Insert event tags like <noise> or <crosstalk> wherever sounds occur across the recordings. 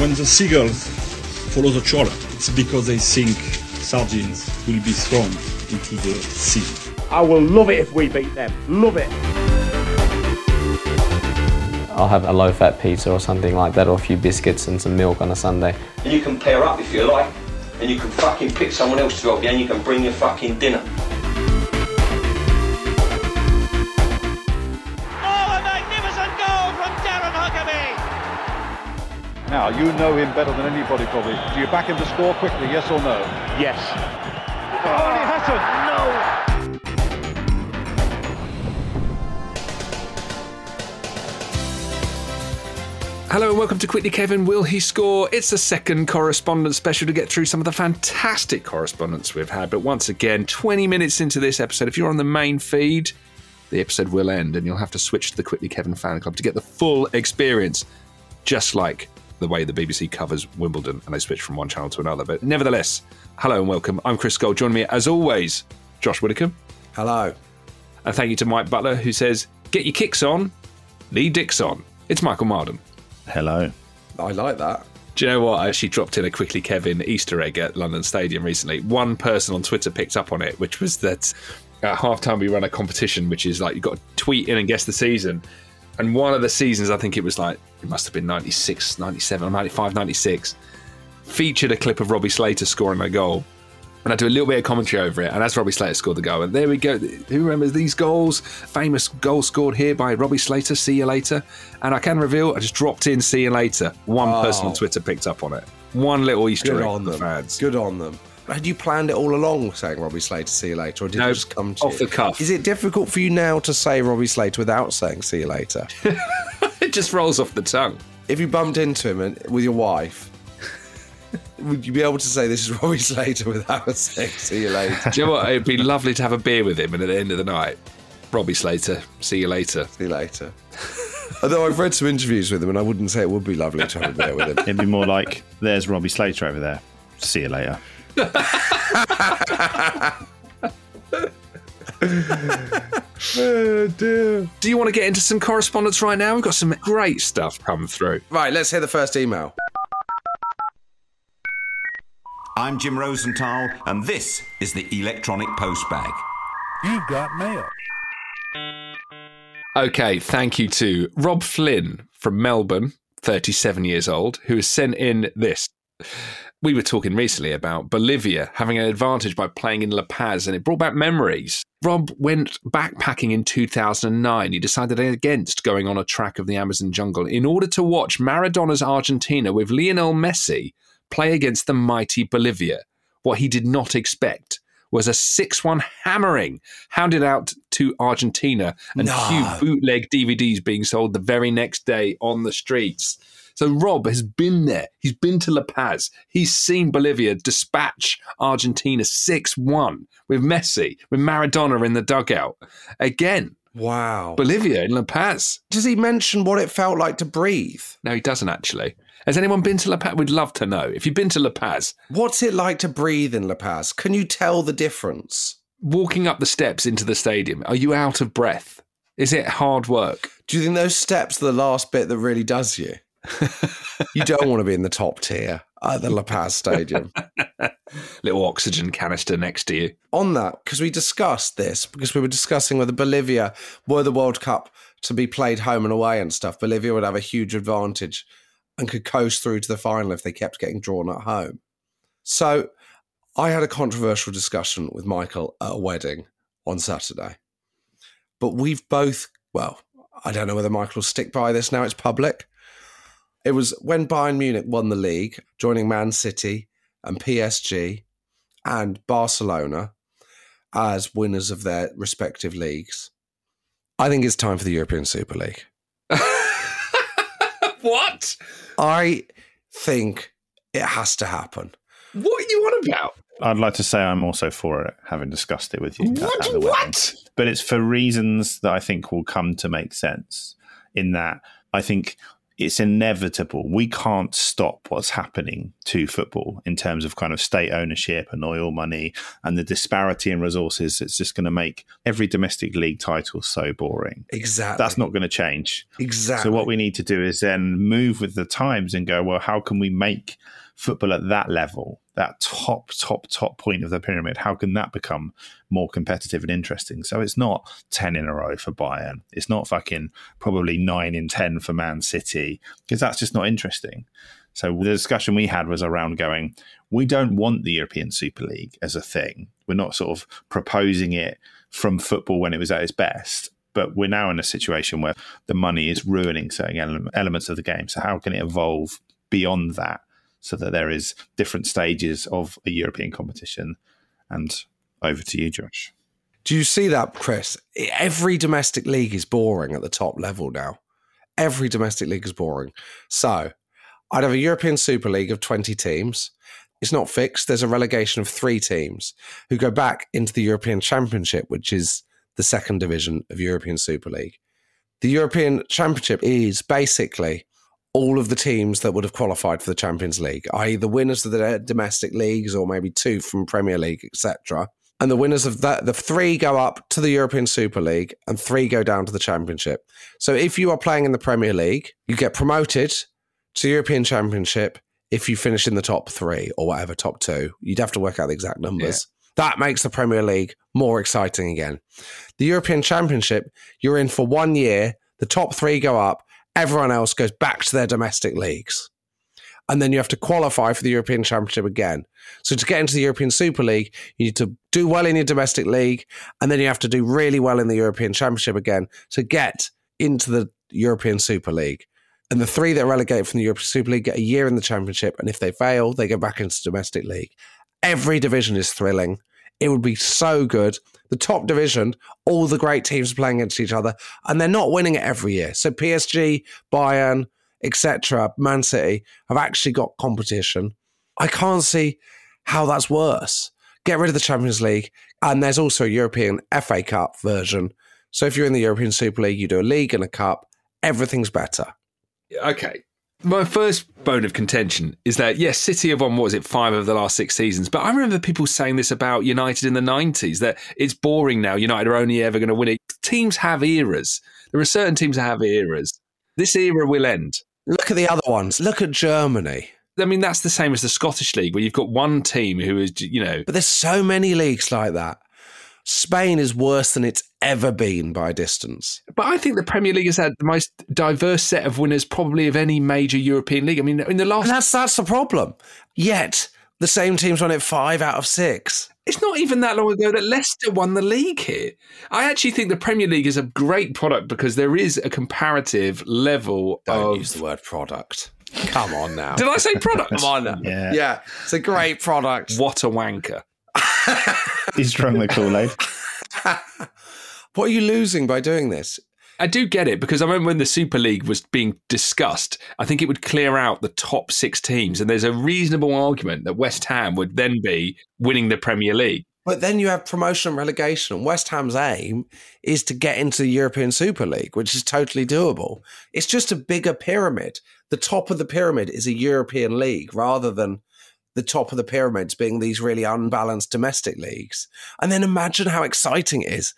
When the seagulls follow the trawler, it's because they think sardines will be thrown into the sea. I will love it if we beat them. Love it. I'll have a low fat pizza or something like that, or a few biscuits and some milk on a Sunday. And you can pair up if you like, and you can fucking pick someone else to help you, and you can bring your fucking dinner. Now, you know him better than anybody probably. Do you back him to score quickly, yes or no? Yes. Oh, he hasn't! No! Hello and welcome to Quickly Kevin. Will he score? It's the second correspondence special to get through some of the fantastic correspondence we've had. But once again, 20 minutes into this episode, if you're on the main feed, the episode will end and you'll have to switch to the Quickly Kevin fan club to get the full experience, just like the way the BBC covers Wimbledon and they switch from one channel to another. But nevertheless, hello and welcome. I'm Chris Gold. Joining me as always, Josh Widdicombe. Hello. And thank you to Mike Butler who says, Get your kicks on, Lee Dixon. It's Michael Marden. Hello. I like that. Do you know what? I actually dropped in a quickly Kevin Easter egg at London Stadium recently. One person on Twitter picked up on it, which was that at halftime we run a competition, which is like you've got to tweet in and guess the season. And one of the seasons, I think it was like, it must have been 96, 97, or 95, 96, featured a clip of Robbie Slater scoring a goal. And I do a little bit of commentary over it. And as Robbie Slater scored the goal, and there we go. Who remembers these goals? Famous goal scored here by Robbie Slater. See you later. And I can reveal, I just dropped in see you later. One Oh. person on Twitter picked up on it. One little Easter Good egg on the them. fans. Good on them. Had you planned it all along saying Robbie Slater, see you later, or did No, it just come to off you? the cuff. Is it difficult for you now to say Robbie Slater without saying see you later? <laughs> it just rolls off the tongue. if you bumped into him and, with your wife, would you be able to say this is Robbie Slater without <laughs> saying see you later? Do you know what? It'd be lovely to have a beer with him, and at the end of the night, Robbie Slater, see you later. See you later. Although I've read some interviews with him, and I wouldn't say it would be lovely to have a beer with him. <laughs> It'd be more like, there's Robbie Slater over there. See you later. Oh dear. Do you want to get into some correspondence right now? We've got some great stuff come through. Right, let's hear the first email. I'm Jim Rosenthal, and this is the Electronic Postbag. You've got mail. Okay, thank you to Rob Flynn from Melbourne, 37 years old, who has sent in this. We were talking recently about Bolivia having an advantage by playing in La Paz, and it brought back memories. Rob went backpacking in 2009. He decided against going on a track of the Amazon jungle in order to watch Maradona's Argentina with Lionel Messi play against the mighty Bolivia. What he did not expect was a 6 1 hammering hounded out to Argentina and No. few bootleg DVDs being sold the very next day on the streets. So Rob has been there. He's been to La Paz. He's seen Bolivia dispatch Argentina 6 1 with Messi, with Maradona in the dugout. Again, Wow. Bolivia in La Paz. Does he mention what it felt like to breathe? No, he doesn't actually. Has anyone been to La Paz? We'd love to know. If you've been to La Paz, What's it like to breathe in La Paz? Can you tell the difference? walking up the steps into the stadium, are you out of breath? Is it hard work? Do you think those steps are the last bit that really does you? You don't want to be in the top tier at the La Paz Stadium. <laughs> Little oxygen canister next to you. On that, because we discussed this, because we were discussing whether Bolivia were the World Cup to be played home and away and stuff, Bolivia would have a huge advantage and could coast through to the final if they kept getting drawn at home. So I had a controversial discussion with Michael at a wedding on Saturday. But we've both, well, I don't know whether Michael will stick by this now, it's public. It was when Bayern Munich won the league, joining Man City and PSG and Barcelona as winners of their respective leagues. I think it's time for the European Super League. <laughs> What? I think it has to happen. What are you on about? I'd like to say I'm also for it, having discussed it with you. What? at the wedding. What? But it's for reasons that I think will come to make sense. In that, I think it's inevitable. We can't stop what's happening to football in terms of kind of state ownership and oil money and the disparity in resources. It's just going to make every domestic league title so boring. Exactly. That's not going to change. Exactly. So what we need to do is then move with the times and go, well, how can we make football at that level, that top, top, top point of the pyramid, how can that become more competitive and interesting? So it's not 10 in a row for Bayern. It's not fucking probably nine in 10 for Man City, because that's just not interesting. So the discussion we had was around going, we don't want the European Super League as a thing. We're not sort of proposing it from football when it was at its best but we're now in a situation where the money is ruining certain ele- elements of the game. So how can it evolve beyond that so that there is different stages of a European competition? And over to you, Josh. Do you see that, Chris? Every domestic league is boring at the top level now. Every domestic league is boring. So I'd have a European Super League of 20 teams. It's not fixed. There's a relegation of three teams who go back into the European Championship, which is the second division of European Super League. The European Championship is basically all of the teams that would have qualified for the Champions League, i.e., the winners of the domestic leagues or maybe two from Premier League, etc. And the winners of that, the three go up to the European Super League and three go down to the Championship. So if you are playing in the Premier League, you get promoted to European Championship if you finish in the top three or whatever, top two. You'd have to work out the exact numbers. That makes the Premier League more exciting again. The European Championship, you're in for one year, the top three go up, everyone else goes back to their domestic leagues. And then you have to qualify for the European Championship again. So to get into the European Super League, you need to do well in your domestic league, and then you have to do really well in the European Championship again to get into the European Super League. And the three that are relegated from the European Super League get a year in the Championship, and if they fail, they go back into domestic league. Every division is thrilling. It would be so good. The top division, all the great teams playing against each other, and they're not winning it every year. So PSG, Bayern, etc., Man City have actually got competition. I can't see how that's worse. Get rid of the Champions League, and there's also a European FA Cup version. So if you're in the European Super League, you do a league and a cup. Everything's better. Okay. My first bone of contention is that, yes, City have won, what was it, five of the last six seasons. But I remember people saying this about United in the 90s, that it's boring now. United are only ever going to win it. Teams have eras. There are certain teams that have eras. This era will end. Look at the other ones. Look at Germany. I mean, that's the same as the Scottish League, where you've got one team who is, you know. But there's so many leagues like that. Spain is worse than it's ever been by distance. But I think the Premier League has had the most diverse set of winners, probably of any major European league. I mean, in the last. And that's that's the problem. Yet the same teams won it five out of six. It's not even that long ago that Leicester won the league here. I actually think the Premier League is a great product because there is a comparative level Don't of. use the word product. Come on now. Did I say product? Come on now. Yeah. Yeah, it's a great product. What a wanker. He's drunk the Kool Aid. <laughs> What are you losing by doing this? I do get it because I remember when the Super League was being discussed, I think it would clear out the top six teams. And there's a reasonable argument that West Ham would then be winning the Premier League. But then you have promotion and relegation. And West Ham's aim is to get into the European Super League, which is totally doable. It's just a bigger pyramid. The top of the pyramid is a European league rather than the top of the pyramids being these really unbalanced domestic leagues. And then imagine how exciting it is.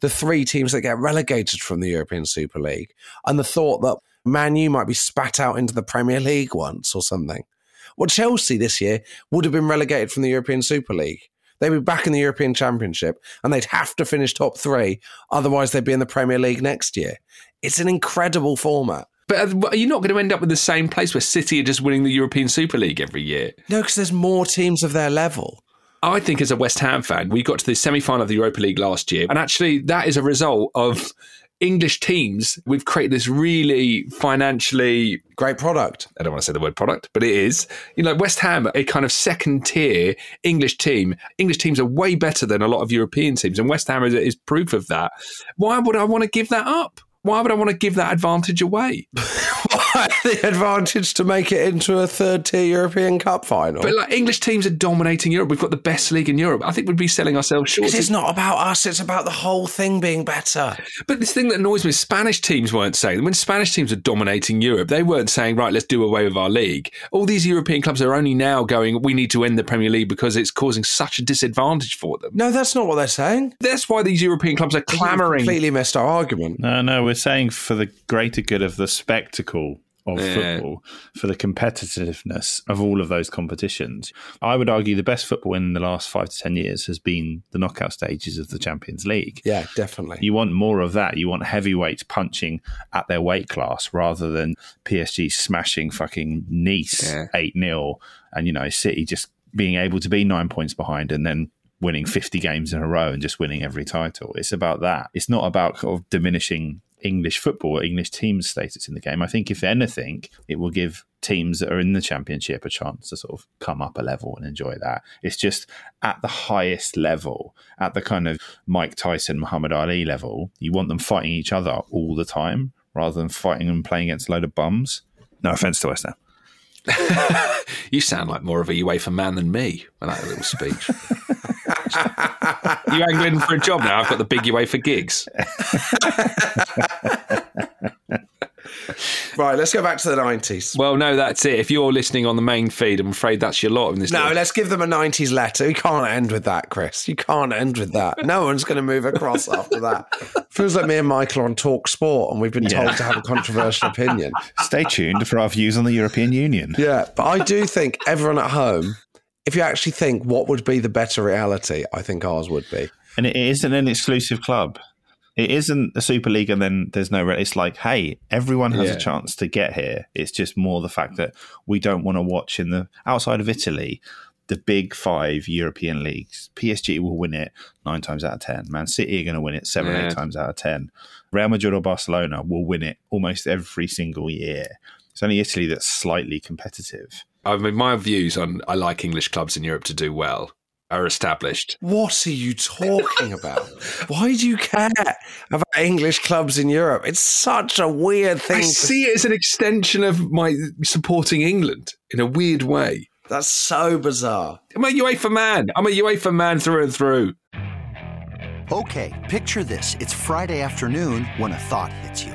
The three teams that get relegated from the European Super League and the thought that Man U might be spat out into the Premier League once or something. Well, Chelsea this year would have been relegated from the European Super League. They'd be back in the European Championship and they'd have to finish top three. Otherwise, they'd be in the Premier League next year. It's an incredible format. Uh, but are you not going to end up with the same place where City are just winning the European Super League every year? No, because there's more teams of their level. I think as a West Ham fan, we got to the semi final of the Europa League last year. And actually, that is a result of English teams. We've created this really financially great product. I don't want to say the word product, but it is. You know, West Ham, a kind of second tier English team. English teams are way better than a lot of European teams. And West Ham is, is proof of that. Why would I want to give that up? Why would I want to give that advantage away? <laughs> the advantage to make it into a third tier European Cup final. But like English teams are dominating Europe. We've got the best league in Europe. I think we'd be selling ourselves short. It's not about us. It's about the whole thing being better. But this thing that annoys me, Spanish teams weren't saying when Spanish teams are dominating Europe, they weren't saying right, let's do away with our league. All these European clubs are only now going, we need to end the Premier League because it's causing such a disadvantage for them. No, that's not what they're saying. That's why these European clubs are clamouring. Completely missed our argument. No, no, we're saying for the greater good of the spectacle of Yeah. football, for the competitiveness of all of those competitions. I would argue the best football in the last five to 10 years has been the knockout stages of the Champions League. Yeah, definitely. You want more of that. You want heavyweights punching at their weight class rather than PSG smashing fucking Nice 8 0 and, you know, City just being able to be nine points behind and then winning 50 games in a row and just winning every title. It's about that. It's not about kind of diminishing English football English teams' status in the game. I think, if anything, it will give teams that are in the championship a chance to sort of come up a level and enjoy that. It's just at the highest level, at the kind of Mike Tyson, Muhammad Ali level, you want them fighting each other all the time rather than fighting and playing against a load of bums. No offense to West Ham. <laughs> You sound like more of a UEFA man than me with that little speech. <laughs> you angling for a job now? I've got the big UEFA gigs. <laughs> Right, let's go back to the 90s. Well, no, that's it. If you're listening on the main feed, I'm afraid that's your lot in this. No, little- let's give them a 90s letter. You can't end with that, Chris. You can't end with that. No one's going to move across <laughs> after that. Feels like me and Michael are on Talk Sport and we've been Yeah. told to have a controversial opinion. Stay tuned for our views on the European Union. Yeah, but I do think everyone at home, if you actually think what would be the better reality, I think ours would be. And it isn't an exclusive club. It isn't a Super League, and then there's no. It's like, hey, everyone has Yeah. a chance to get here. It's just more the fact that we don't want to watch in the outside of Italy the big five European leagues. PSG will win it nine times out of ten. Man City are going to win it seven, Yeah. eight times out of ten. Real Madrid or Barcelona will win it almost every single year. It's only Italy that's slightly competitive. I mean, my views on I like English clubs in Europe to do well are established. What are you talking about? <laughs> Why do you care about English clubs in Europe? It's such a weird thing. I to- see it as an extension of my supporting England in a weird way. That's so bizarre. I'm a UEFA man. I'm a UEFA man through and through. Okay, picture this. It's Friday afternoon when a thought hits you.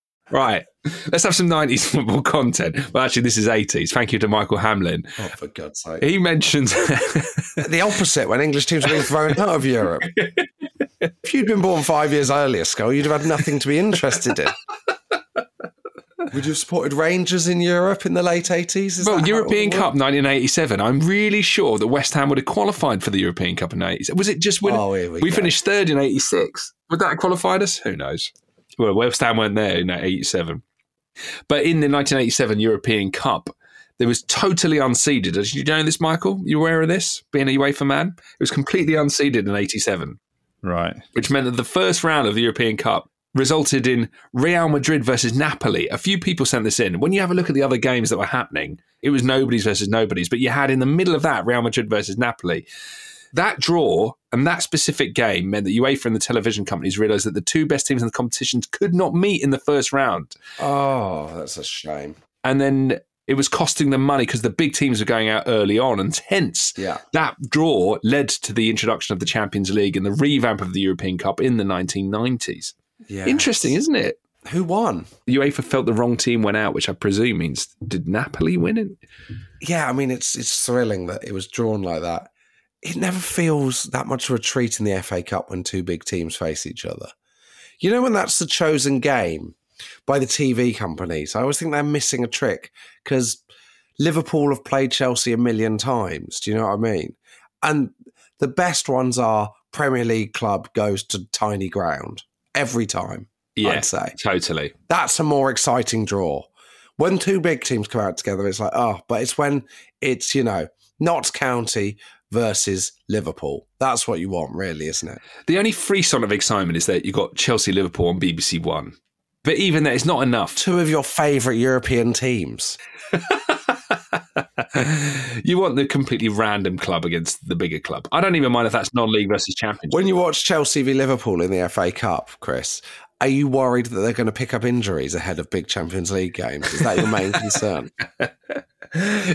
Right. Let's have some 90s <laughs> football content. Well, actually, this is 80s. Thank you to Michael Hamlin. Oh, for God's sake. He mentions <laughs> the opposite when English teams are being thrown out of Europe. if you'd been born five years earlier, Scull, you'd have had nothing to be interested in. Would you have supported Rangers in Europe in the late 80s? Is well, that European Cup 1987. I'm really sure that West Ham would have qualified for the European Cup in 80s. Was it just when Oh, we we finished third in 86? Would that have qualified us? Who knows? Well, West Ham weren't there in uh, 87. But in the 1987 European Cup, there was totally unseeded. Did you know this, Michael? You aware of this? Being a UEFA man, it was completely unseeded in 87 Right. which meant that the first round of the European Cup resulted in Real Madrid versus Napoli. A few people sent this in. When you have a look at the other games that were happening, it was nobody's versus nobody's, but you had in the middle of that Real Madrid versus Napoli. That draw and that specific game meant that UEFA and the television companies realised that the two best teams in the competitions could not meet in the first round. Oh, that's a shame. And then it was costing them money because the big teams were going out early on, and hence Yeah. that draw led to the introduction of the Champions League and the revamp of the European Cup in the 1990s. Yeah. Interesting, isn't it? Who won? UEFA felt the wrong team went out, which I presume means did Napoli win it? Yeah, I mean, it's it's thrilling that it was drawn like that. It never feels that much of a treat in the FA Cup when two big teams face each other. You know, when that's the chosen game by the TV companies, I always think they're missing a trick because Liverpool have played Chelsea a million times. Do you know what I mean? And the best ones are Premier League club goes to tiny ground every time. Yeah, I'd say totally. that's a more exciting draw. When two big teams come out together, it's like, oh, but it's when it's, you know, Notts County versus Liverpool. That's what you want, really, isn't it? The only frisson of excitement is that you've got Chelsea Liverpool on BBC One. But even that is not enough. Two of your favourite European teams. <laughs> you want the completely random club against the bigger club. I don't even mind if that's non-league versus championship. When you watch Chelsea v Liverpool in the FA Cup, Chris, are you worried that they're going to pick up injuries ahead of big Champions League games? Is that your main concern? <laughs>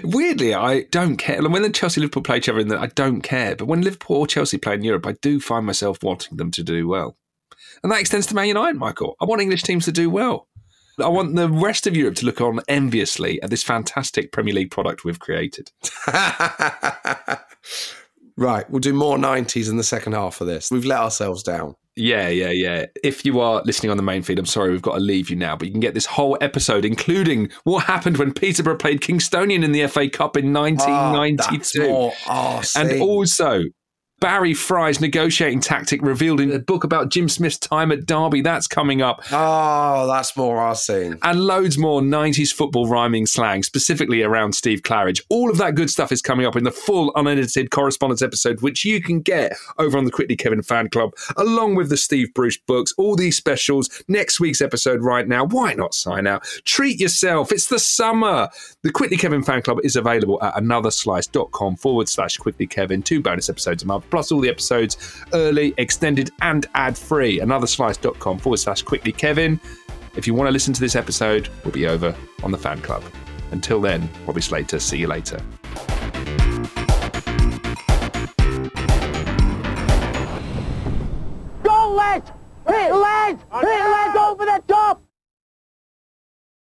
Weirdly, I don't care. Like, When the Chelsea Liverpool play each other, in the, I don't care. But when Liverpool or Chelsea play in Europe, I do find myself wanting them to do well, and that extends to Man United. Michael, I want English teams to do well. I want the rest of Europe to look on enviously at this fantastic Premier League product we've created. <laughs> right, we'll do more 90s in the second half of this. We've let ourselves down. Yeah, yeah, yeah. If you are listening on the main feed, I'm sorry we've got to leave you now, but you can get this whole episode, including what happened when Peterborough played Kingstonian in the FA Cup in ah, 1992. Oh, more- oh, and also, Barry Fry's negotiating tactic revealed in a book about Jim Smith's time at Derby. That's coming up. Oh, that's more our scene. And loads more 90s football rhyming slang, specifically around Steve Claridge. All of that good stuff is coming up in the full unedited correspondence episode, which you can get over on the Quickly Kevin fan club, along with the Steve Bruce books, all these specials, next week's episode right now. Why not sign out? Treat yourself. It's the summer. The Quickly Kevin fan club is available at anotherslice.com forward slash quickly Kevin. Two bonus episodes a month, plus all the episodes early, extended, and ad free. Anotherslice.com forward slash quickly Kevin. If you want to listen to this episode, we'll be over on the fan club. Until then, Robbie Slater, see you later. Go, lads! Hit, lads! Hit,